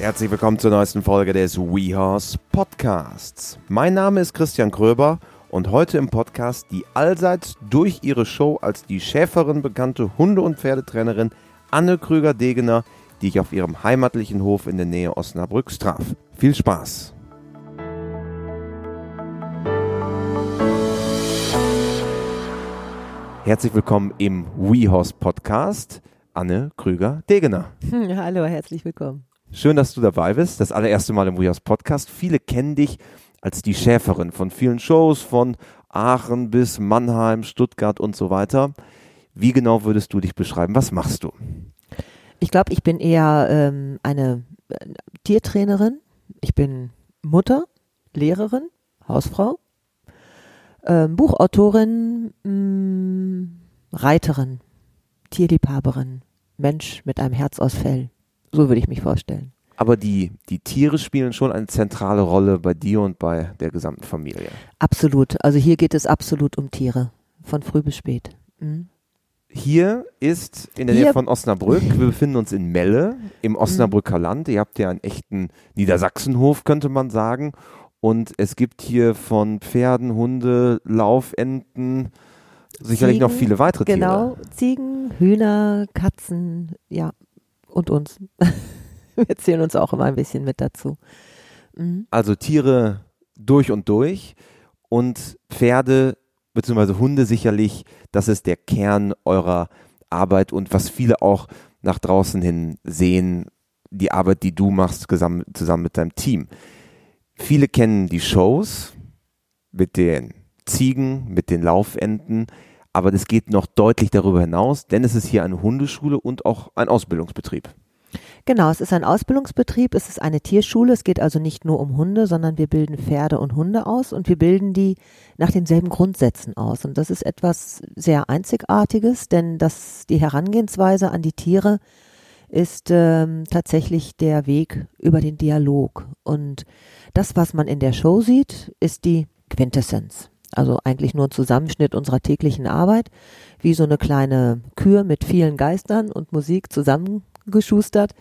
Herzlich willkommen zur neuesten Folge des WeHorse Podcasts. Mein Name ist Christian Kröber und heute im Podcast die allseits durch ihre Show als die Schäferin bekannte Hunde- und Pferdetrainerin Anne Krüger-Degener, die ich auf ihrem heimatlichen Hof in der Nähe Osnabrücks traf. Viel Spaß! Herzlich willkommen im WeHorse Podcast, Anne Krüger-Degener. Hallo, herzlich willkommen. Schön, dass du dabei bist. Das allererste Mal im WeHorse Podcast. Viele kennen dich als die Schäferin von vielen Shows, von Aachen bis Mannheim, Stuttgart und so weiter. Wie genau würdest du dich beschreiben? Was machst du? Ich glaube, ich bin eher ähm, eine äh, Tiertrainerin. Ich bin Mutter, Lehrerin, Hausfrau, ähm, Buchautorin, mh, mm, Reiterin, Tierliebhaberin, Mensch mit einem Herz aus Fell. So würde ich mich vorstellen. Aber die, die Tiere spielen schon eine zentrale Rolle bei dir und bei der gesamten Familie. Absolut. Also hier geht es absolut um Tiere. Von früh bis spät. Mhm. Hier ist in der hier. Nähe von Osnabrück. Wir befinden uns in Melle im Osnabrücker mhm. Land. Ihr habt ja einen echten Niedersachsenhof, könnte man sagen. Und es gibt hier von Pferden, Hunde, Laufenten, sicherlich Ziegen, noch viele weitere genau, Tiere. Genau, Ziegen, Hühner, Katzen, ja, und uns. Wir zählen uns auch immer ein bisschen mit dazu. Mhm. Also Tiere durch und durch und Pferde bzw. Hunde sicherlich, das ist der Kern eurer Arbeit und was viele auch nach draußen hin sehen, die Arbeit, die du machst zusammen, mit deinem Team. Viele kennen die Shows mit den Ziegen, mit den Laufenten, aber das geht noch deutlich darüber hinaus, denn es ist hier eine Hundeschule und auch ein Ausbildungsbetrieb. Genau, es ist ein Ausbildungsbetrieb, es ist eine Tierschule, es geht also nicht nur um Hunde, sondern wir bilden Pferde und Hunde aus und wir bilden die nach denselben Grundsätzen aus. Und das ist etwas sehr Einzigartiges, denn das, die Herangehensweise an die Tiere ist ähm, tatsächlich der Weg über den Dialog. Und das, was man in der Show sieht, ist die Quintessenz. Also eigentlich nur ein Zusammenschnitt unserer täglichen Arbeit, wie so eine kleine Kür mit vielen Geistern und Musik zusammengeschustert.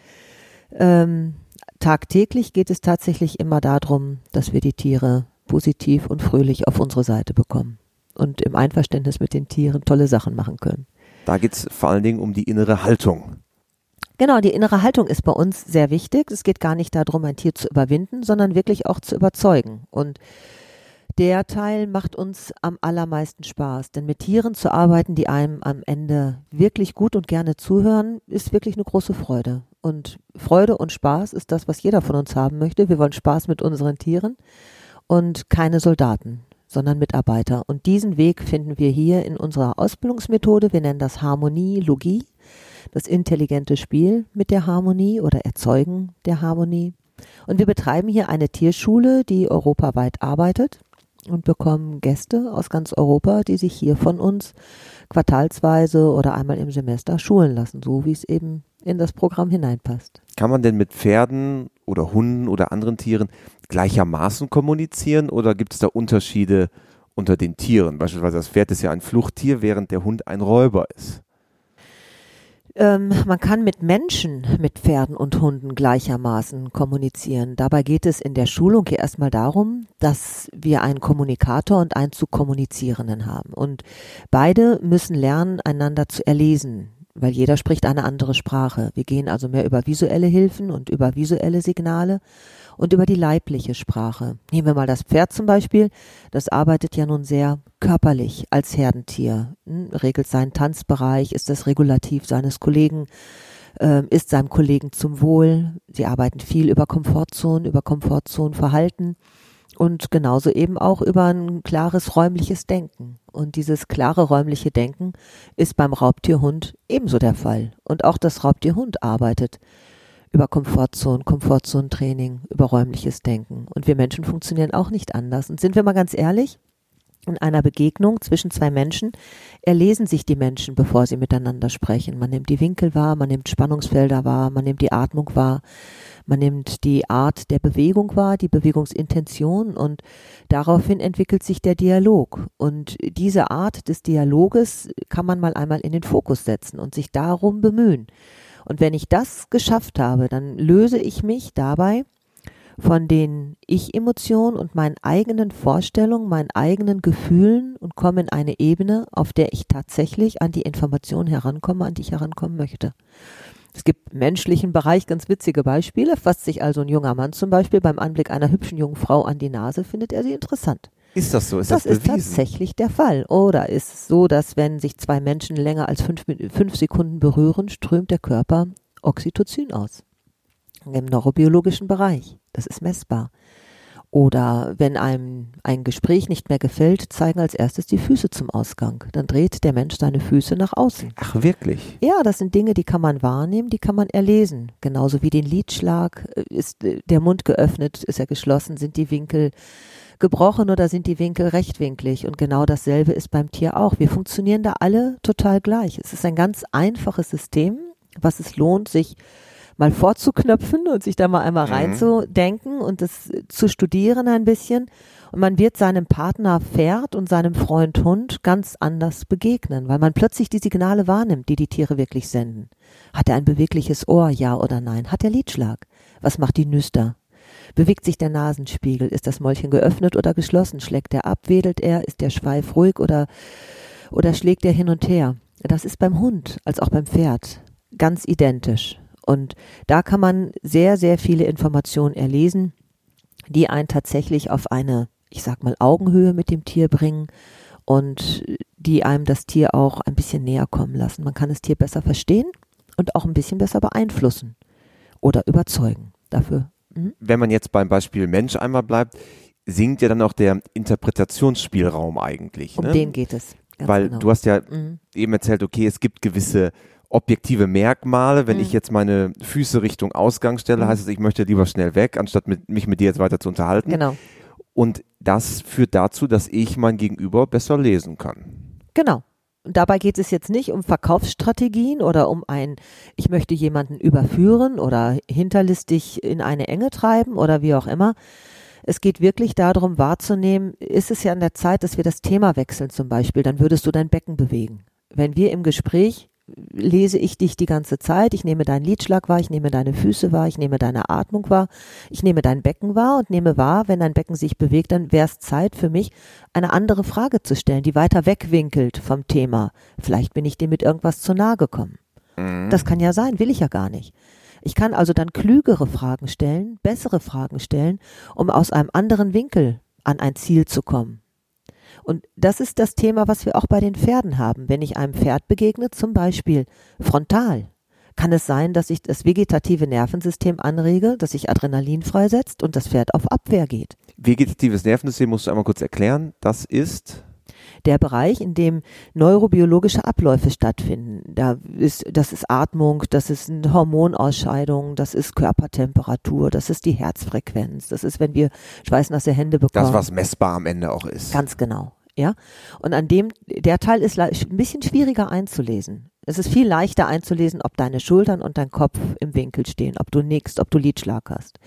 Ähm, tagtäglich geht es tatsächlich immer darum, dass wir die Tiere positiv und fröhlich auf unsere Seite bekommen und im Einverständnis mit den Tieren tolle Sachen machen können. Da geht es vor allen Dingen um die innere Haltung. Genau, die innere Haltung ist bei uns sehr wichtig. Es geht gar nicht darum, ein Tier zu überwinden, sondern wirklich auch zu überzeugen. Und der Teil macht uns am allermeisten Spaß. Denn mit Tieren zu arbeiten, die einem am Ende wirklich gut und gerne zuhören, ist wirklich eine große Freude. Und Freude und Spaß ist das, was jeder von uns haben möchte. Wir wollen Spaß mit unseren Tieren und keine Soldaten, sondern Mitarbeiter. Und diesen Weg finden wir hier in unserer Ausbildungsmethode. Wir nennen das Harmonie, Logie das intelligente Spiel mit der Harmonie oder Erzeugen der Harmonie. Und wir betreiben hier eine Tierschule, die europaweit arbeitet und bekommen Gäste aus ganz Europa, die sich hier von uns quartalsweise oder einmal im Semester schulen lassen, so wie es eben in das Programm hineinpasst. Kann man denn mit Pferden oder Hunden oder anderen Tieren gleichermaßen kommunizieren oder gibt es da Unterschiede unter den Tieren? Beispielsweise das Pferd ist ja ein Fluchttier, während der Hund ein Räuber ist. Ähm, man kann mit Menschen, mit Pferden und Hunden gleichermaßen kommunizieren. Dabei geht es in der Schulung hier erstmal darum, dass wir einen Kommunikator und einen zu kommunizierenden haben. Und beide müssen lernen, einander zu erlesen, weil jeder spricht eine andere Sprache. Wir gehen also mehr über visuelle Hilfen und über visuelle Signale und über die leibliche Sprache. Nehmen wir mal das Pferd zum Beispiel. Das arbeitet ja nun sehr körperlich als Herdentier, hm, regelt seinen Tanzbereich, ist das Regulativ seines Kollegen, äh, ist seinem Kollegen zum Wohl. Sie arbeiten viel über Komfortzonen, über Komfortzonenverhalten und genauso eben auch über ein klares räumliches Denken. Und dieses klare räumliche Denken ist beim Raubtierhund ebenso der Fall. Und auch das Raubtierhund arbeitet über Komfortzonen, Komfortzonentraining, über räumliches Denken. Und wir Menschen funktionieren auch nicht anders. Und sind wir mal ganz ehrlich, in einer Begegnung zwischen zwei Menschen erlesen sich die Menschen, bevor sie miteinander sprechen. Man nimmt die Winkel wahr, man nimmt Spannungsfelder wahr, man nimmt die Atmung wahr, man nimmt die Art der Bewegung wahr, die Bewegungsintention und daraufhin entwickelt sich der Dialog. Und diese Art des Dialoges kann man mal einmal in den Fokus setzen und sich darum bemühen. Und wenn ich das geschafft habe, dann löse ich mich dabei von den Ich-Emotionen und meinen eigenen Vorstellungen, meinen eigenen Gefühlen und komme in eine Ebene, auf der ich tatsächlich an die Informationen herankomme, an die ich herankommen möchte. Es gibt im menschlichen Bereich ganz witzige Beispiele. Fasst sich also ein junger Mann zum Beispiel beim Anblick einer hübschen jungen Frau an die Nase, findet er sie interessant. Ist das so? Ist das, das ist tatsächlich der Fall. Oder ist es so, dass wenn sich zwei Menschen länger als fünf, fünf Sekunden berühren, strömt der Körper Oxytocin aus? Im neurobiologischen Bereich. Das ist messbar. Oder wenn einem ein Gespräch nicht mehr gefällt, zeigen als erstes die Füße zum Ausgang. Dann dreht der Mensch seine Füße nach außen. Ach, wirklich? Ja, das sind Dinge, die kann man wahrnehmen, die kann man erlesen. Genauso wie den Lidschlag. Ist äh, der Mund geöffnet, ist er geschlossen, sind die Winkel gebrochen oder sind die Winkel rechtwinklig? Und genau dasselbe ist beim Tier auch. Wir funktionieren da alle total gleich. Es ist ein ganz einfaches System, was es lohnt, sich mal vorzuknöpfen und sich da mal einmal mhm. reinzudenken und das zu studieren ein bisschen. Und man wird seinem Partner Pferd und seinem Freund Hund ganz anders begegnen, weil man plötzlich die Signale wahrnimmt, die die Tiere wirklich senden. Hat er ein bewegliches Ohr, ja oder nein? Hat er Lidschlag? Was macht die Nüster? Bewegt sich der Nasenspiegel? Ist das Mäulchen geöffnet oder geschlossen? Schlägt er ab? Wedelt er? Ist der Schweif ruhig oder, oder schlägt er hin und her? Das ist beim Hund als auch beim Pferd ganz identisch. Und da kann man sehr, sehr viele Informationen erlesen, die einen tatsächlich auf eine, ich sag mal, Augenhöhe mit dem Tier bringen und die einem das Tier auch ein bisschen näher kommen lassen. Man kann das Tier besser verstehen und auch ein bisschen besser beeinflussen oder überzeugen. Dafür. Mh. Wenn man jetzt beim Beispiel Mensch einmal bleibt, sinkt ja dann auch der Interpretationsspielraum eigentlich. Um ne? den geht es. Weil genau. du hast ja mhm. eben erzählt, okay, es gibt gewisse objektive Merkmale. Wenn mhm. ich jetzt meine Füße Richtung Ausgang stelle, mhm. heißt es, ich möchte lieber schnell weg, anstatt mit, mich mit dir jetzt weiter zu unterhalten. Genau. Und das führt dazu, dass ich mein Gegenüber besser lesen kann. Genau. Und dabei geht es jetzt nicht um Verkaufsstrategien oder um ein, ich möchte jemanden überführen oder hinterlistig in eine Enge treiben oder wie auch immer. Es geht wirklich darum wahrzunehmen, ist es ja an der Zeit, dass wir das Thema wechseln zum Beispiel, dann würdest du dein Becken bewegen. Wenn wir im Gespräch lese ich dich die ganze Zeit. Ich nehme deinen Lidschlag wahr, ich nehme deine Füße wahr, ich nehme deine Atmung wahr, ich nehme dein Becken wahr und nehme wahr, wenn dein Becken sich bewegt, dann wäre es Zeit für mich, eine andere Frage zu stellen, die weiter wegwinkelt vom Thema. Vielleicht bin ich dir mit irgendwas zu nahe gekommen. Mhm. Das kann ja sein, will ich ja gar nicht. Ich kann also dann klügere Fragen stellen, bessere Fragen stellen, um aus einem anderen Winkel an ein Ziel zu kommen. Und das ist das Thema, was wir auch bei den Pferden haben. Wenn ich einem Pferd begegne, zum Beispiel frontal, kann es sein, dass ich das vegetative Nervensystem anrege, dass sich Adrenalin freisetzt und das Pferd auf Abwehr geht. Vegetatives Nervensystem musst du einmal kurz erklären. Das ist der Bereich, in dem neurobiologische Abläufe stattfinden. Da ist, das ist Atmung, das ist eine Hormonausscheidung, das ist Körpertemperatur, das ist die Herzfrequenz, das ist, wenn wir schweißnasse Hände bekommen. Das, was messbar am Ende auch ist. Ganz genau. Ja. Und an dem, der Teil ist ein bisschen schwieriger einzulesen. Es ist viel leichter einzulesen, ob deine Schultern und dein Kopf im Winkel stehen, ob du nickst, ob du Lidschlag hast.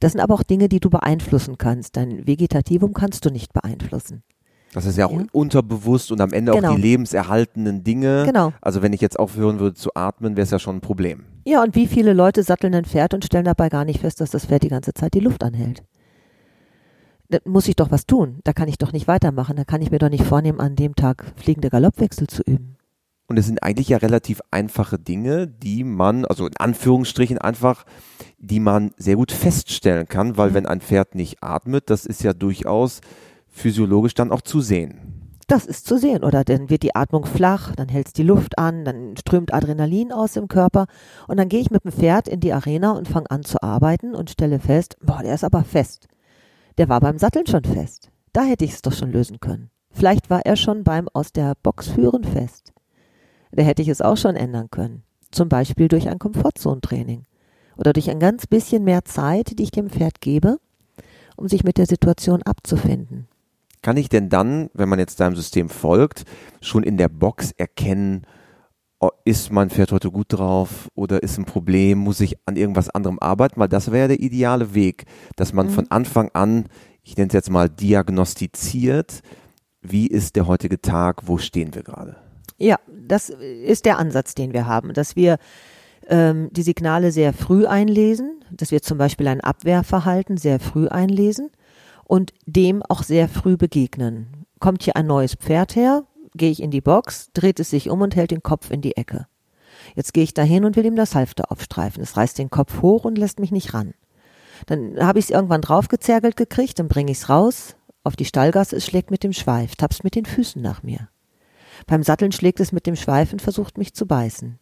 Das sind aber auch Dinge, die du beeinflussen kannst. Dein Vegetativum kannst du nicht beeinflussen. Das ist ja auch ja. unterbewusst und am Ende genau. auch die lebenserhaltenden Dinge. Genau. Also wenn ich jetzt aufhören würde zu atmen, wäre es ja schon ein Problem. Ja, und wie viele Leute satteln ein Pferd und stellen dabei gar nicht fest, dass das Pferd die ganze Zeit die Luft anhält? Da muss ich doch was tun. Da kann ich doch nicht weitermachen. Da kann ich mir doch nicht vornehmen, an dem Tag fliegende Galoppwechsel zu üben. Und es sind eigentlich ja relativ einfache Dinge, die man, also in Anführungsstrichen einfach, die man sehr gut feststellen kann, weil mhm. wenn ein Pferd nicht atmet, das ist ja durchaus physiologisch dann auch zu sehen. Das ist zu sehen. Oder dann wird die Atmung flach, dann hält es die Luft an, dann strömt Adrenalin aus im Körper. Und dann gehe ich mit dem Pferd in die Arena und fange an zu arbeiten und stelle fest, boah, der ist aber fest. Der war beim Satteln schon fest. Da hätte ich es doch schon lösen können. Vielleicht war er schon beim aus der Box führen fest. Da hätte ich es auch schon ändern können. Zum Beispiel durch ein Komfortzonentraining. Oder durch ein ganz bisschen mehr Zeit, die ich dem Pferd gebe, um sich mit der Situation abzufinden. Kann ich denn dann, wenn man jetzt deinem System folgt, schon in der Box erkennen, ist mein Pferd heute gut drauf oder ist ein Problem, muss ich an irgendwas anderem arbeiten? Weil das wäre der ideale Weg, dass man mhm. von Anfang an, ich nenne es jetzt mal, diagnostiziert, wie ist der heutige Tag, wo stehen wir gerade? Ja, das ist der Ansatz, den wir haben, dass wir ähm, die Signale sehr früh einlesen, dass wir zum Beispiel ein Abwehrverhalten sehr früh einlesen und dem auch sehr früh begegnen. Kommt hier ein neues Pferd her, gehe ich in die Box, dreht es sich um und hält den Kopf in die Ecke. Jetzt gehe ich dahin und will ihm das Halfter aufstreifen. Es reißt den Kopf hoch und lässt mich nicht ran. Dann habe ich es irgendwann draufgezergelt gekriegt, dann bringe ich es raus, auf die Stallgasse, es schlägt mit dem Schweif, tappst mit den Füßen nach mir. Beim Satteln schlägt es mit dem Schweif und versucht mich zu beißen.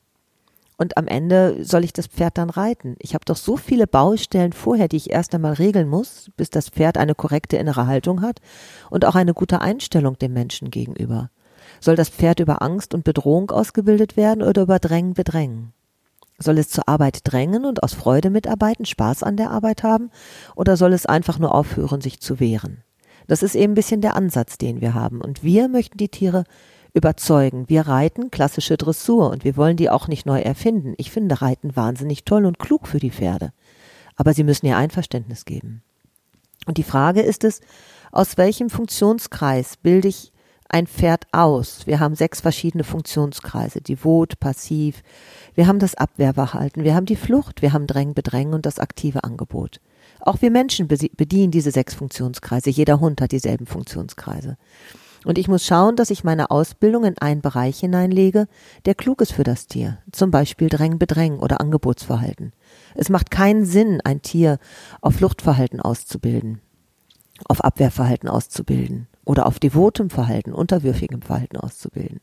Und am Ende soll ich das Pferd dann reiten. Ich habe doch so viele Baustellen vorher, die ich erst einmal regeln muss, bis das Pferd eine korrekte innere Haltung hat und auch eine gute Einstellung dem Menschen gegenüber. Soll das Pferd über Angst und Bedrohung ausgebildet werden oder über Drängen bedrängen? Soll es zur Arbeit drängen und aus Freude mitarbeiten, Spaß an der Arbeit haben? Oder soll es einfach nur aufhören, sich zu wehren? Das ist eben ein bisschen der Ansatz, den wir haben. Und wir möchten die Tiere überzeugen. Wir reiten klassische Dressur und wir wollen die auch nicht neu erfinden. Ich finde Reiten wahnsinnig toll und klug für die Pferde. Aber sie müssen ihr Einverständnis geben. Und die Frage ist es, aus welchem Funktionskreis bilde ich ein Pferd aus? Wir haben sechs verschiedene Funktionskreise, Devot, Passiv, wir haben das Abwehrverhalten, wir haben die Flucht, wir haben Drängen, Bedrängen und das aktive Angebot. Auch wir Menschen bedienen diese sechs Funktionskreise. Jeder Hund hat dieselben Funktionskreise. Und ich muss schauen, dass ich meine Ausbildung in einen Bereich hineinlege, der klug ist für das Tier. Zum Beispiel Drängen, Bedrängen oder Angebotsverhalten. Es macht keinen Sinn, ein Tier auf Fluchtverhalten auszubilden, auf Abwehrverhalten auszubilden oder auf devotem Verhalten, unterwürfigem Verhalten auszubilden.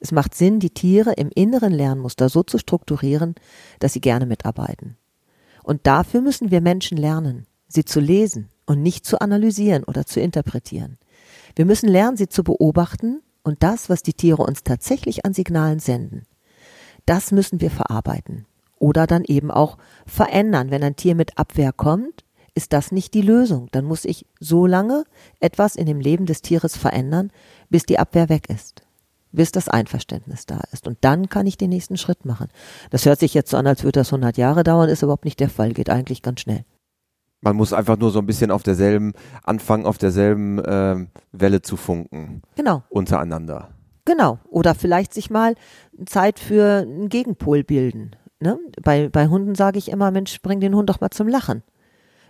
Es macht Sinn, die Tiere im inneren Lernmuster so zu strukturieren, dass sie gerne mitarbeiten. Und dafür müssen wir Menschen lernen, sie zu lesen und nicht zu analysieren oder zu interpretieren. Wir müssen lernen, sie zu beobachten und das, was die Tiere uns tatsächlich an Signalen senden, das müssen wir verarbeiten oder dann eben auch verändern. Wenn ein Tier mit Abwehr kommt, ist das nicht die Lösung. Dann muss ich so lange etwas in dem Leben des Tieres verändern, bis die Abwehr weg ist, bis das Einverständnis da ist. Und dann kann ich den nächsten Schritt machen. Das hört sich jetzt so an, als würde das 100 Jahre dauern, ist überhaupt nicht der Fall, geht eigentlich ganz schnell. Man muss einfach nur so ein bisschen auf derselben, anfangen, auf derselben äh, Welle zu funken. Genau. Untereinander. Genau. Oder vielleicht sich mal Zeit für einen Gegenpol bilden. Ne? Bei, bei Hunden sage ich immer, Mensch, bring den Hund doch mal zum Lachen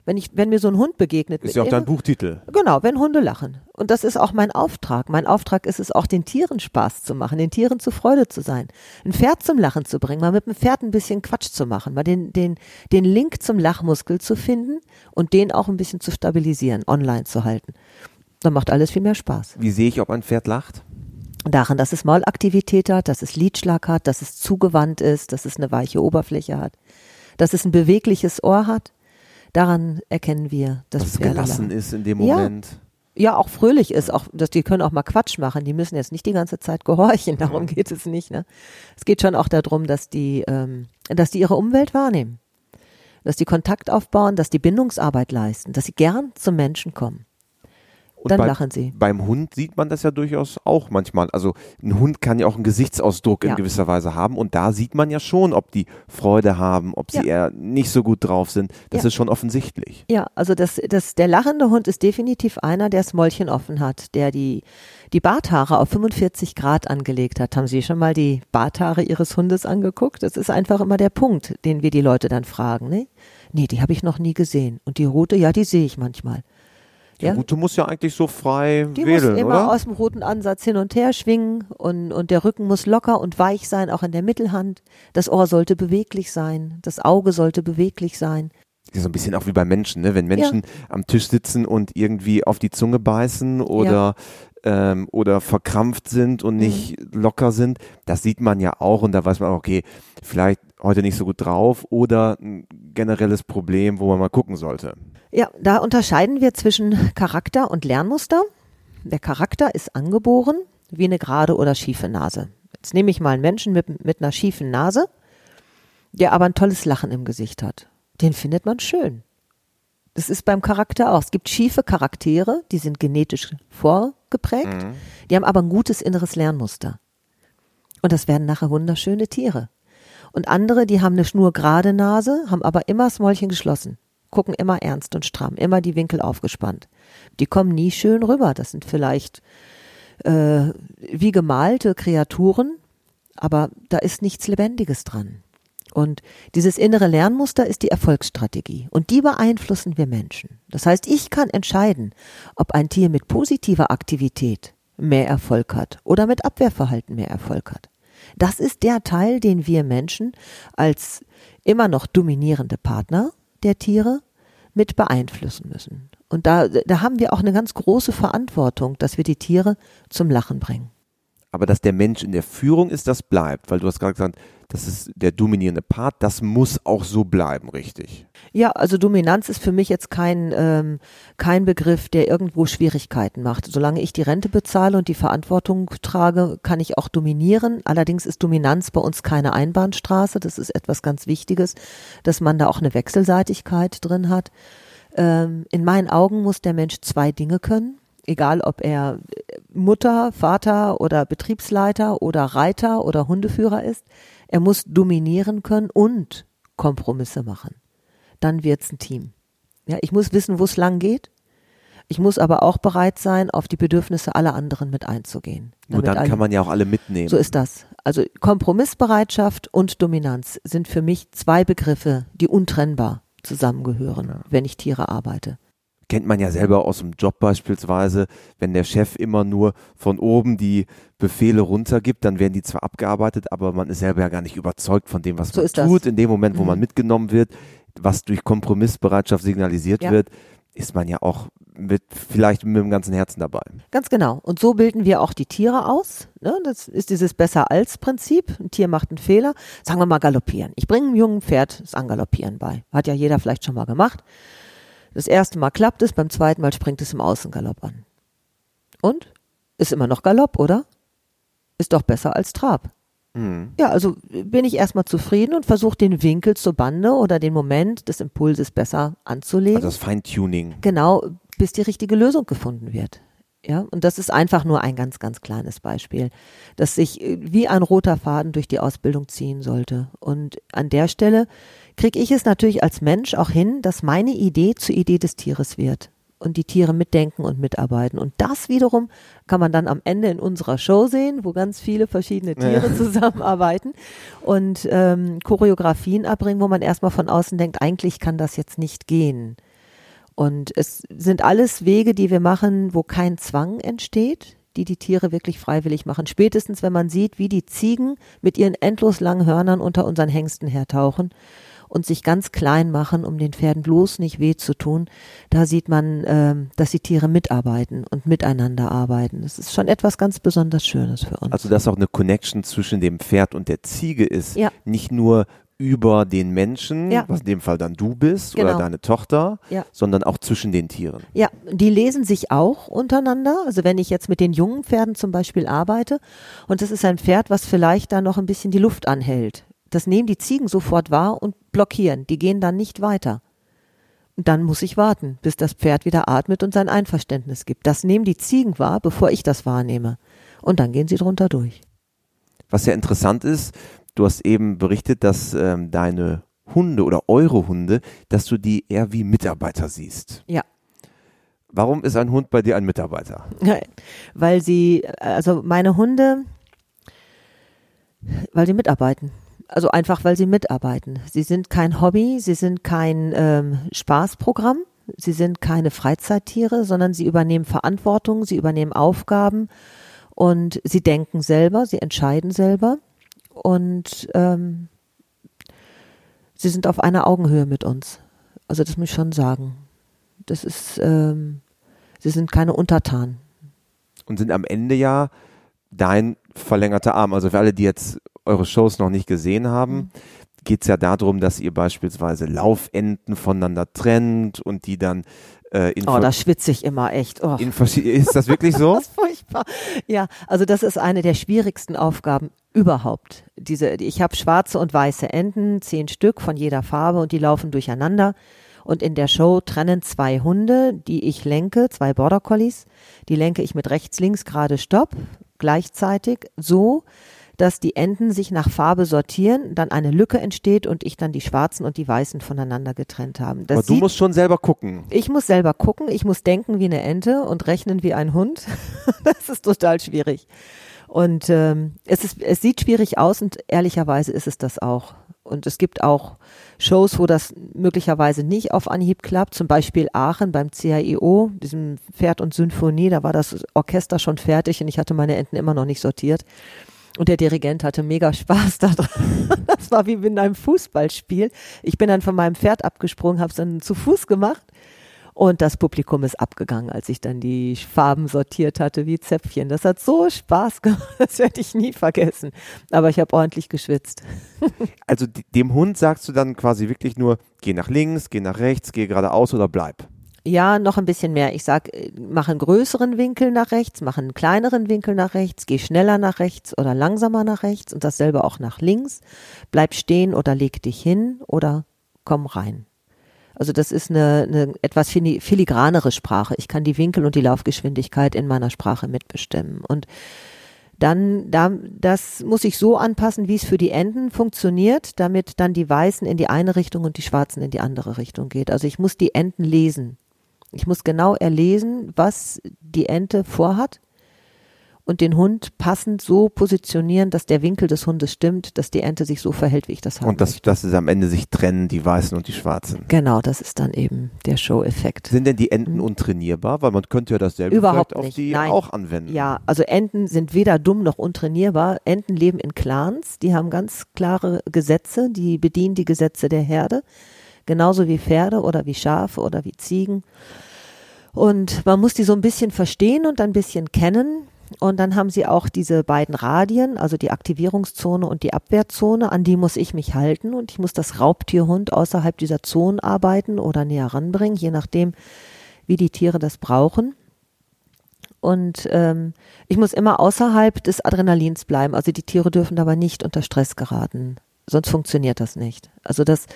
wenn ich, wenn mir so ein Hund begegnet. Ist ja auch dein Buchtitel. Genau, wenn Hunde lachen. Und das ist auch mein Auftrag. Mein Auftrag ist es auch, den Tieren Spaß zu machen, den Tieren zu Freude zu sein, ein Pferd zum Lachen zu bringen, mal mit dem Pferd ein bisschen Quatsch zu machen, mal den, den, den Link zum Lachmuskel zu finden und den auch ein bisschen zu stabilisieren, online zu halten. Dann macht alles viel mehr Spaß. Wie sehe ich, ob ein Pferd lacht? Daran, dass es Maulaktivität hat, dass es Lidschlag hat, dass es zugewandt ist, dass es eine weiche Oberfläche hat, dass es ein bewegliches Ohr hat, Daran erkennen wir, dass es gelassen ist in dem Moment. Ja. ja. auch fröhlich ist, auch, dass die können auch mal Quatsch machen. Die müssen jetzt nicht die ganze Zeit gehorchen. Darum geht es nicht. Ne? Es geht schon auch darum, dass die, ähm, dass die ihre Umwelt wahrnehmen, dass die Kontakt aufbauen, dass die Bindungsarbeit leisten, dass sie gern zum Menschen kommen. Und dann bei, lachen sie. Beim Hund sieht man das ja durchaus auch manchmal. Also ein Hund kann ja auch einen Gesichtsausdruck ja. in gewisser Weise haben und da sieht man ja schon, ob die Freude haben, ob sie ja. eher nicht so gut drauf sind. Das ja. ist schon offensichtlich. Ja, also das, das, der lachende Hund ist definitiv einer, der das Mäulchen offen hat, der die, die Barthaare auf 45 Grad angelegt hat. Haben Sie schon mal die Barthaare Ihres Hundes angeguckt? Das ist einfach immer der Punkt, den wir die Leute dann fragen. Ne? Nee, die habe ich noch nie gesehen. Und die rote, ja, die sehe ich manchmal. Die ja? Route muss ja eigentlich so frei die wedeln, muss immer aus dem roten Ansatz hin und her schwingen und, und der Rücken muss locker und weich sein, auch in der Mittelhand. Das Ohr sollte beweglich sein, das Auge sollte beweglich sein. Das ist so ein bisschen auch wie bei Menschen, ne? wenn Menschen ja. am Tisch sitzen und irgendwie auf die Zunge beißen oder ja. ähm, oder verkrampft sind und nicht mhm. locker sind, das sieht man ja auch und da weiß man auch, okay, vielleicht heute nicht so gut drauf oder ein generelles Problem, wo man mal gucken sollte. Ja, da unterscheiden wir zwischen Charakter und Lernmuster. Der Charakter ist angeboren wie eine gerade oder schiefe Nase. Jetzt nehme ich mal einen Menschen mit, mit einer schiefen Nase, der aber ein tolles Lachen im Gesicht hat. Den findet man schön. Das ist beim Charakter auch. Es gibt schiefe Charaktere, die sind genetisch vorgeprägt, mhm. die haben aber ein gutes inneres Lernmuster. Und das werden nachher wunderschöne Tiere. Und andere, die haben eine schnurgerade Nase, haben aber immer das Mäulchen geschlossen gucken immer ernst und stramm, immer die Winkel aufgespannt. Die kommen nie schön rüber. Das sind vielleicht äh, wie gemalte Kreaturen, aber da ist nichts Lebendiges dran. Und dieses innere Lernmuster ist die Erfolgsstrategie. Und die beeinflussen wir Menschen. Das heißt, ich kann entscheiden, ob ein Tier mit positiver Aktivität mehr Erfolg hat oder mit Abwehrverhalten mehr Erfolg hat. Das ist der Teil, den wir Menschen als immer noch dominierende Partner der Tiere mit beeinflussen müssen. Und da, da haben wir auch eine ganz große Verantwortung, dass wir die Tiere zum Lachen bringen. Aber dass der Mensch in der Führung ist, das bleibt, weil du hast gerade gesagt, das ist der dominierende Part, das muss auch so bleiben, richtig? Ja, also Dominanz ist für mich jetzt kein, ähm, kein Begriff, der irgendwo Schwierigkeiten macht. Solange ich die Rente bezahle und die Verantwortung trage, kann ich auch dominieren. Allerdings ist Dominanz bei uns keine Einbahnstraße. Das ist etwas ganz Wichtiges, dass man da auch eine Wechselseitigkeit drin hat. Ähm, in meinen Augen muss der Mensch zwei Dinge können egal ob er Mutter, Vater oder Betriebsleiter oder Reiter oder Hundeführer ist. Er muss dominieren können und Kompromisse machen. Dann wird's ein Team. Ja, ich muss wissen, wo es lang geht. Ich muss aber auch bereit sein, auf die Bedürfnisse aller anderen mit einzugehen. Nur dann kann man ja auch alle mitnehmen. So ist das. Also Kompromissbereitschaft und Dominanz sind für mich zwei Begriffe, die untrennbar zusammengehören, ja. wenn ich Tiere arbeite kennt man ja selber aus dem Job beispielsweise, wenn der Chef immer nur von oben die Befehle runtergibt, dann werden die zwar abgearbeitet, aber man ist selber ja gar nicht überzeugt von dem, was so man tut. Das. In dem Moment, wo mhm. man mitgenommen wird, was durch Kompromissbereitschaft signalisiert ja. wird, ist man ja auch mit vielleicht mit dem ganzen Herzen dabei. Ganz genau. Und so bilden wir auch die Tiere aus. Ne? Das ist dieses besser als Prinzip. Ein Tier macht einen Fehler. Sagen wir mal galoppieren. Ich bringe einem jungen Pferd das Angaloppieren bei. Hat ja jeder vielleicht schon mal gemacht. Das erste Mal klappt es, beim zweiten Mal springt es im Außengalopp an. Und? Ist immer noch Galopp, oder? Ist doch besser als Trab. Mhm. Ja, also bin ich erstmal zufrieden und versuche den Winkel zur Bande oder den Moment des Impulses besser anzulegen. Also das Feintuning. Genau, bis die richtige Lösung gefunden wird. Ja, und das ist einfach nur ein ganz, ganz kleines Beispiel, das sich äh, wie ein roter Faden durch die Ausbildung ziehen sollte. Und an der Stelle kriege ich es natürlich als Mensch auch hin, dass meine Idee zur Idee des Tieres wird und die Tiere mitdenken und mitarbeiten. Und das wiederum kann man dann am Ende in unserer Show sehen, wo ganz viele verschiedene Tiere ja. zusammenarbeiten und ähm, Choreografien abbringen, wo man erstmal von außen denkt, eigentlich kann das jetzt nicht gehen. Und es sind alles Wege, die wir machen, wo kein Zwang entsteht, die die Tiere wirklich freiwillig machen. Spätestens, wenn man sieht, wie die Ziegen mit ihren endlos langen Hörnern unter unseren Hengsten hertauchen und sich ganz klein machen, um den Pferden bloß nicht weh zu tun, da sieht man, äh, dass die Tiere mitarbeiten und miteinander arbeiten. Das ist schon etwas ganz besonders Schönes für uns. Also, dass auch eine Connection zwischen dem Pferd und der Ziege ist. Ja. Nicht nur über den Menschen, ja. was in dem Fall dann du bist genau. oder deine Tochter, ja. sondern auch zwischen den Tieren. Ja, die lesen sich auch untereinander. Also wenn ich jetzt mit den jungen Pferden zum Beispiel arbeite und das ist ein Pferd, was vielleicht da noch ein bisschen die Luft anhält. Das nehmen die Ziegen sofort wahr und blockieren. Die gehen dann nicht weiter. Und dann muss ich warten, bis das Pferd wieder atmet und sein Einverständnis gibt. Das nehmen die Ziegen wahr, bevor ich das wahrnehme. Und dann gehen sie drunter durch. Was ja interessant ist, Du hast eben berichtet, dass ähm, deine Hunde oder eure Hunde, dass du die eher wie Mitarbeiter siehst. Ja. Warum ist ein Hund bei dir ein Mitarbeiter? Weil sie, also meine Hunde, weil sie mitarbeiten. Also einfach, weil sie mitarbeiten. Sie sind kein Hobby, sie sind kein ähm, Spaßprogramm, sie sind keine Freizeittiere, sondern sie übernehmen Verantwortung, sie übernehmen Aufgaben und sie denken selber, sie entscheiden selber und ähm, sie sind auf einer Augenhöhe mit uns. Also das muss ich schon sagen. Das ist, ähm, sie sind keine Untertanen. Und sind am Ende ja dein verlängerter Arm. Also für alle, die jetzt eure Shows noch nicht gesehen haben, mhm. geht es ja darum, dass ihr beispielsweise Laufenden voneinander trennt und die dann äh, in Oh, da schwitze ich immer echt. Oh. ist das wirklich so? das ist furchtbar. Ja, also das ist eine der schwierigsten Aufgaben überhaupt. Diese, ich habe schwarze und weiße Enten, zehn Stück von jeder Farbe und die laufen durcheinander. Und in der Show trennen zwei Hunde, die ich lenke, zwei Border Collies. Die lenke ich mit rechts, links, gerade Stopp, gleichzeitig so, dass die Enden sich nach Farbe sortieren, dann eine Lücke entsteht und ich dann die schwarzen und die weißen voneinander getrennt haben. Das Aber du sieht, musst schon selber gucken. Ich muss selber gucken, ich muss denken wie eine Ente und rechnen wie ein Hund. das ist total schwierig. Und ähm, es, ist, es sieht schwierig aus und ehrlicherweise ist es das auch. Und es gibt auch Shows, wo das möglicherweise nicht auf Anhieb klappt, zum Beispiel Aachen beim CAIO, diesem Pferd und Symphonie, da war das Orchester schon fertig und ich hatte meine Enten immer noch nicht sortiert. Und der Dirigent hatte mega Spaß daran. Das war wie in einem Fußballspiel. Ich bin dann von meinem Pferd abgesprungen, habe es dann zu Fuß gemacht und das Publikum ist abgegangen, als ich dann die Farben sortiert hatte wie Zäpfchen. Das hat so Spaß gemacht, das werde ich nie vergessen. Aber ich habe ordentlich geschwitzt. Also dem Hund sagst du dann quasi wirklich nur, geh nach links, geh nach rechts, geh geradeaus oder bleib. Ja, noch ein bisschen mehr. Ich sag, äh, mach einen größeren Winkel nach rechts, mach einen kleineren Winkel nach rechts, geh schneller nach rechts oder langsamer nach rechts und dasselbe auch nach links. Bleib stehen oder leg dich hin oder komm rein. Also das ist eine, eine etwas filigranere Sprache. Ich kann die Winkel und die Laufgeschwindigkeit in meiner Sprache mitbestimmen. Und dann, da, das muss ich so anpassen, wie es für die Enten funktioniert, damit dann die Weißen in die eine Richtung und die Schwarzen in die andere Richtung geht. Also ich muss die Enten lesen. Ich muss genau erlesen, was die Ente vorhat und den Hund passend so positionieren, dass der Winkel des Hundes stimmt, dass die Ente sich so verhält, wie ich das habe. Und dass, dass es am Ende sich trennen, die Weißen und die Schwarzen. Genau, das ist dann eben der Show-Effekt. Sind denn die Enten mhm. untrainierbar? Weil man könnte ja dasselbe Überhaupt vielleicht nicht. auf die Nein. auch anwenden. Ja, also Enten sind weder dumm noch untrainierbar. Enten leben in Clans, die haben ganz klare Gesetze, die bedienen die Gesetze der Herde. Genauso wie Pferde oder wie Schafe oder wie Ziegen. Und man muss die so ein bisschen verstehen und ein bisschen kennen. Und dann haben sie auch diese beiden Radien, also die Aktivierungszone und die Abwehrzone, an die muss ich mich halten und ich muss das Raubtierhund außerhalb dieser Zonen arbeiten oder näher ranbringen, je nachdem, wie die Tiere das brauchen. Und ähm, ich muss immer außerhalb des Adrenalins bleiben. Also die Tiere dürfen dabei nicht unter Stress geraten. Sonst funktioniert das nicht. Also das,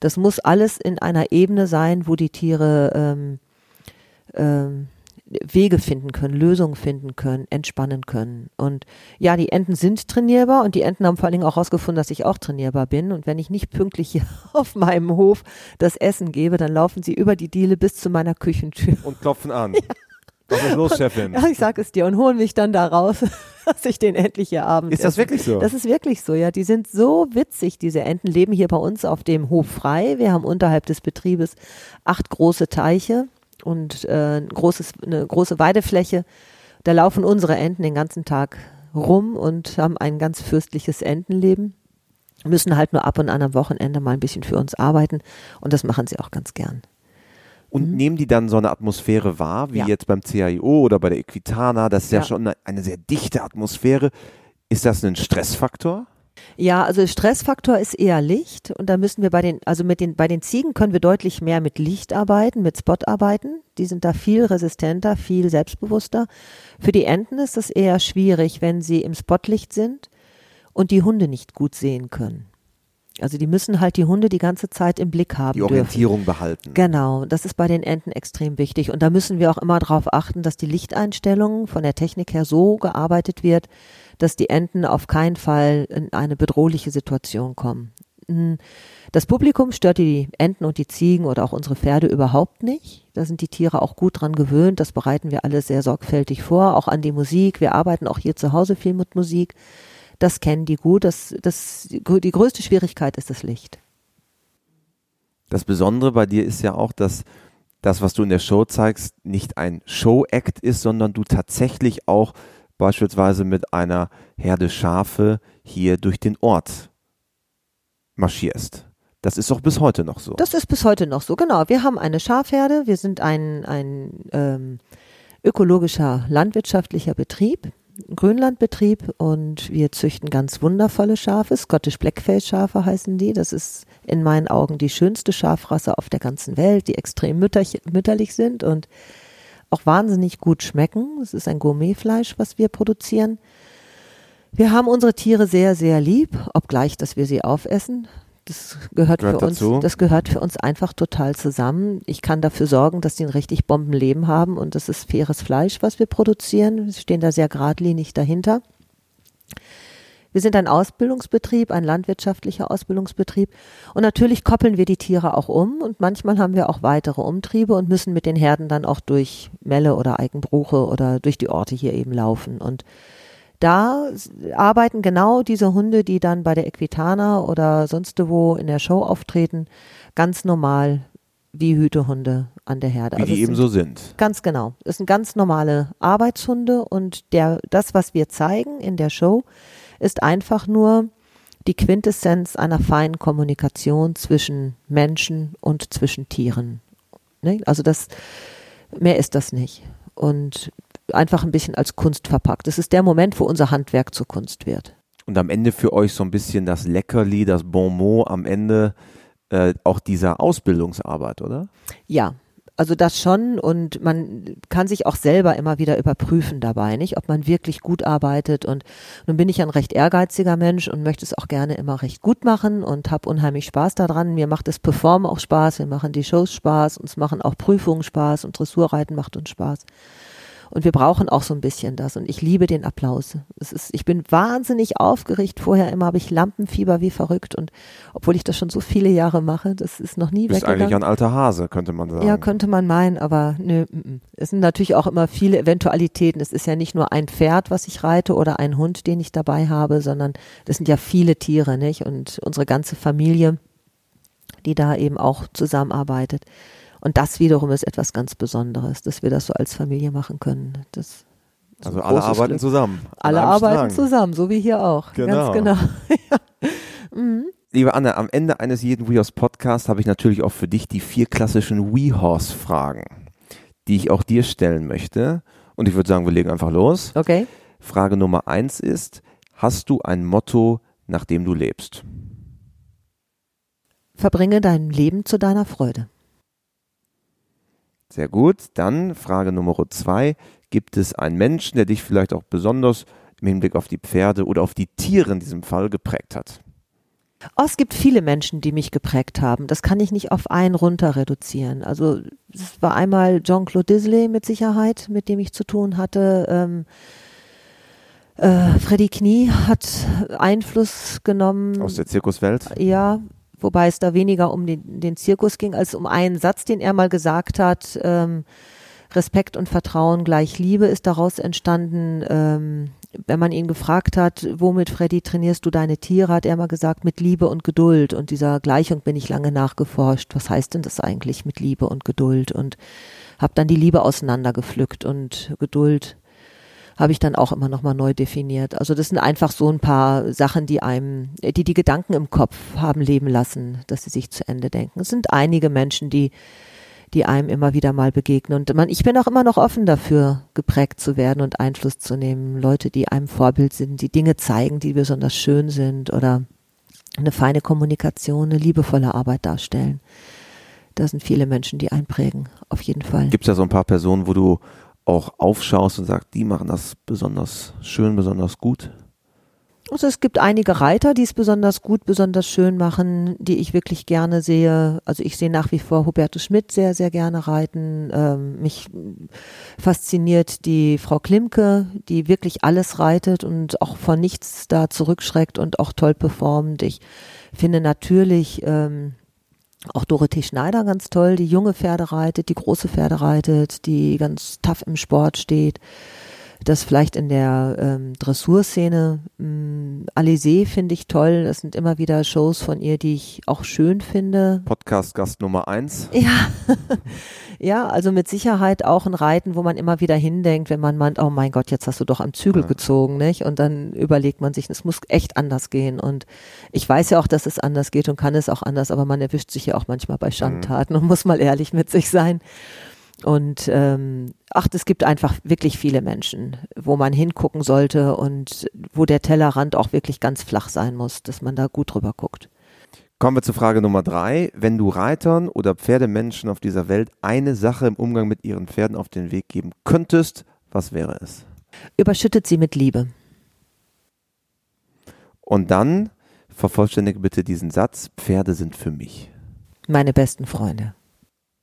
das muss alles in einer Ebene sein, wo die Tiere ähm, ähm, Wege finden können, Lösungen finden können, entspannen können. Und ja, die Enten sind trainierbar und die Enten haben vor allen Dingen auch herausgefunden, dass ich auch trainierbar bin. Und wenn ich nicht pünktlich hier auf meinem Hof das Essen gebe, dann laufen sie über die Diele bis zu meiner Küchentür. Und klopfen an. Ja. Was ist los, Chefin? Ja, ich sag es dir und holen mich dann da raus, dass ich den endlich hier Abend. Ist das wirklich so? Das ist wirklich so, ja. Die sind so witzig, diese Enten leben hier bei uns auf dem Hof frei. Wir haben unterhalb des Betriebes acht große Teiche und äh, ein großes, eine große Weidefläche. Da laufen unsere Enten den ganzen Tag rum und haben ein ganz fürstliches Entenleben. Müssen halt nur ab und an am Wochenende mal ein bisschen für uns arbeiten und das machen sie auch ganz gern. Und mhm. nehmen die dann so eine Atmosphäre wahr, wie ja. jetzt beim CAIO oder bei der Equitana? Das ist ja, ja schon eine, eine sehr dichte Atmosphäre. Ist das ein Stressfaktor? Ja, also Stressfaktor ist eher Licht und da müssen wir bei den, also mit den, bei den Ziegen können wir deutlich mehr mit Licht arbeiten, mit Spot arbeiten. Die sind da viel resistenter, viel selbstbewusster. Für die Enten ist das eher schwierig, wenn sie im Spotlicht sind und die Hunde nicht gut sehen können. Also die müssen halt die Hunde die ganze Zeit im Blick haben. Die Orientierung dürfen. behalten. Genau, das ist bei den Enten extrem wichtig. Und da müssen wir auch immer darauf achten, dass die Lichteinstellungen von der Technik her so gearbeitet wird, dass die Enten auf keinen Fall in eine bedrohliche Situation kommen. Hm, das Publikum stört die Enten und die Ziegen oder auch unsere Pferde überhaupt nicht. Da sind die Tiere auch gut dran gewöhnt. Das bereiten wir alles sehr sorgfältig vor, auch an die Musik. Wir arbeiten auch hier zu Hause viel mit Musik. Das kennen die gut. Das, das, die größte Schwierigkeit ist das Licht. Das Besondere bei dir ist ja auch, dass das, was du in der Show zeigst, nicht ein Show-Act ist, sondern du tatsächlich auch beispielsweise mit einer Herde Schafe hier durch den Ort marschierst. Das ist doch bis heute noch so. Das ist bis heute noch so, genau. Wir haben eine Schafherde, wir sind ein, ein ähm, ökologischer landwirtschaftlicher Betrieb. Grünlandbetrieb und wir züchten ganz wundervolle Schafe. Scottish Blackface Schafe heißen die. Das ist in meinen Augen die schönste Schafrasse auf der ganzen Welt, die extrem mütterlich sind und auch wahnsinnig gut schmecken. Es ist ein Gourmetfleisch, was wir produzieren. Wir haben unsere Tiere sehr, sehr lieb, obgleich, dass wir sie aufessen. Das gehört, gehört für dazu. uns, das gehört für uns einfach total zusammen. Ich kann dafür sorgen, dass die ein richtig Bombenleben haben und das ist faires Fleisch, was wir produzieren. Wir stehen da sehr geradlinig dahinter. Wir sind ein Ausbildungsbetrieb, ein landwirtschaftlicher Ausbildungsbetrieb. Und natürlich koppeln wir die Tiere auch um und manchmal haben wir auch weitere Umtriebe und müssen mit den Herden dann auch durch Melle oder Eigenbruche oder durch die Orte hier eben laufen. Und da arbeiten genau diese Hunde, die dann bei der Equitana oder sonst wo in der Show auftreten, ganz normal wie Hütehunde an der Herde. Wie Also die es eben sind so sind. Ganz genau. Das sind ganz normale Arbeitshunde und der, das, was wir zeigen in der Show, ist einfach nur die Quintessenz einer feinen Kommunikation zwischen Menschen und zwischen Tieren. Ne? Also das, mehr ist das nicht. Und einfach ein bisschen als Kunst verpackt. Das ist der Moment, wo unser Handwerk zur Kunst wird. Und am Ende für euch so ein bisschen das Leckerli, das Bonmot am Ende äh, auch dieser Ausbildungsarbeit, oder? Ja, also das schon und man kann sich auch selber immer wieder überprüfen dabei, nicht, ob man wirklich gut arbeitet und nun bin ich ein recht ehrgeiziger Mensch und möchte es auch gerne immer recht gut machen und habe unheimlich Spaß daran. Mir macht das Performen auch Spaß, wir machen die Shows Spaß, uns machen auch Prüfungen Spaß und Dressurreiten macht uns Spaß. Und wir brauchen auch so ein bisschen das. Und ich liebe den Applaus. Es ist, ich bin wahnsinnig aufgeregt. Vorher immer habe ich Lampenfieber wie verrückt. Und obwohl ich das schon so viele Jahre mache, das ist noch nie bist weggegangen. eigentlich ein alter Hase, könnte man sagen. Ja, könnte man meinen, aber nö. m -m. Es sind natürlich auch immer viele Eventualitäten. Es ist ja nicht nur ein Pferd, was ich reite oder ein Hund, den ich dabei habe, sondern das sind ja viele Tiere, nicht? Und unsere ganze Familie, die da eben auch zusammenarbeitet. Und das wiederum ist etwas ganz Besonderes, dass wir das so als Familie machen können. Das also alle arbeiten Glück. zusammen. Alle arbeiten Strang. zusammen, so wie hier auch. Genau. Ganz genau. ja. mhm. Liebe Anne, am Ende eines jeden WeHorse Podcasts habe ich natürlich auch für dich die vier klassischen WeHorse Fragen, die ich auch dir stellen möchte. Und ich würde sagen, wir legen einfach los. Okay. Frage Nummer eins ist, hast du ein Motto, nach dem du lebst? Verbringe dein Leben zu deiner Freude. Sehr gut. Dann Frage Nummer zwei. Gibt es einen Menschen, der dich vielleicht auch besonders im Hinblick auf die Pferde oder auf die Tiere in diesem Fall geprägt hat? Oh, es gibt viele Menschen, die mich geprägt haben. Das kann ich nicht auf einen runter reduzieren. Also es war einmal Jean-Claude Disley mit Sicherheit, mit dem ich zu tun hatte. Ähm, äh, Freddy Knie hat Einfluss genommen. Aus der Zirkuswelt? Ja, wobei es da weniger um den, den Zirkus ging, als um einen Satz, den er mal gesagt hat. Ähm, Respekt und Vertrauen gleich Liebe ist daraus entstanden. Ähm, wenn man ihn gefragt hat, womit Freddy trainierst du deine Tiere, hat er mal gesagt, mit Liebe und Geduld. Und dieser Gleichung bin ich lange nachgeforscht. Was heißt denn das eigentlich mit Liebe und Geduld? Und habe dann die Liebe auseinandergepflückt und Geduld habe ich dann auch immer noch mal neu definiert. Also das sind einfach so ein paar Sachen, die einem, die die Gedanken im Kopf haben leben lassen, dass sie sich zu Ende denken. Es sind einige Menschen, die die einem immer wieder mal begegnen. Und man, ich bin auch immer noch offen dafür, geprägt zu werden und Einfluss zu nehmen. Leute, die einem Vorbild sind, die Dinge zeigen, die besonders schön sind oder eine feine Kommunikation, eine liebevolle Arbeit darstellen. Da sind viele Menschen, die einprägen, auf jeden Fall. Gibt es da so ein paar Personen, wo du auch aufschaust und sagst, die machen das besonders schön, besonders gut? Also es gibt einige Reiter, die es besonders gut, besonders schön machen, die ich wirklich gerne sehe. Also ich sehe nach wie vor Hubertus Schmidt sehr, sehr gerne reiten. Ähm, mich fasziniert die Frau Klimke, die wirklich alles reitet und auch von nichts da zurückschreckt und auch toll performt. Ich finde natürlich ähm, auch Dorothee Schneider ganz toll, die junge Pferde reitet, die große Pferde reitet, die ganz tough im Sport steht das vielleicht in der ähm, Dressurszene. Ähm, Alizé finde ich toll. Das sind immer wieder Shows von ihr, die ich auch schön finde. Podcast-Gast Nummer eins. Ja, ja, also mit Sicherheit auch ein Reiten, wo man immer wieder hindenkt, wenn man meint, oh mein Gott, jetzt hast du doch am Zügel Ja. gezogen, nicht? Und dann überlegt man sich, es muss echt anders gehen. Und ich weiß ja auch, dass es anders geht und kann es auch anders, aber man erwischt sich ja auch manchmal bei Schandtaten und muss mal ehrlich mit sich sein. Und ähm, ach, es gibt einfach wirklich viele Menschen, wo man hingucken sollte und wo der Tellerrand auch wirklich ganz flach sein muss, dass man da gut drüber guckt. Kommen wir zu Frage Nummer drei. Wenn du Reitern oder Pferdemenschen auf dieser Welt eine Sache im Umgang mit ihren Pferden auf den Weg geben könntest, was wäre es? Überschüttet sie mit Liebe. Und dann vervollständige bitte diesen Satz, Pferde sind für mich. Meine besten Freunde.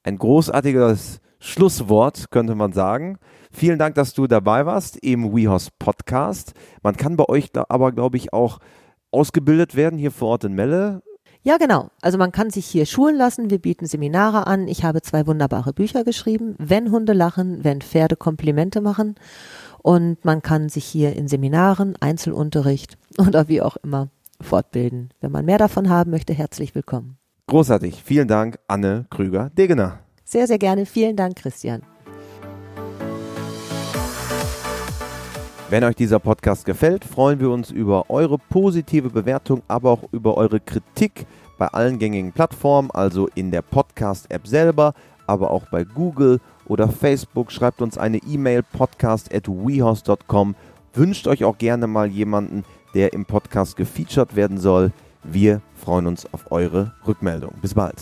Ein großartiges Schlusswort, könnte man sagen. Vielen Dank, dass du dabei warst im WeHorse Podcast. Man kann bei euch aber, glaube ich, auch ausgebildet werden hier vor Ort in Melle. Ja, genau. Also man kann sich hier schulen lassen. Wir bieten Seminare an. Ich habe zwei wunderbare Bücher geschrieben. Wenn Hunde lachen, wenn Pferde Komplimente machen. und man kann sich hier in Seminaren, Einzelunterricht oder wie auch immer fortbilden. Wenn man mehr davon haben möchte, herzlich willkommen. Großartig. Vielen Dank, Anne Krüger-Degener. Sehr, sehr gerne. Vielen Dank, Christian. Wenn euch dieser Podcast gefällt, freuen wir uns über eure positive Bewertung, aber auch über eure Kritik bei allen gängigen Plattformen, also in der Podcast-App selber, aber auch bei Google oder Facebook. Schreibt uns eine E-Mail podcast. Wünscht euch auch gerne mal jemanden, der im Podcast gefeatured werden soll. Wir freuen uns auf eure Rückmeldung. Bis bald.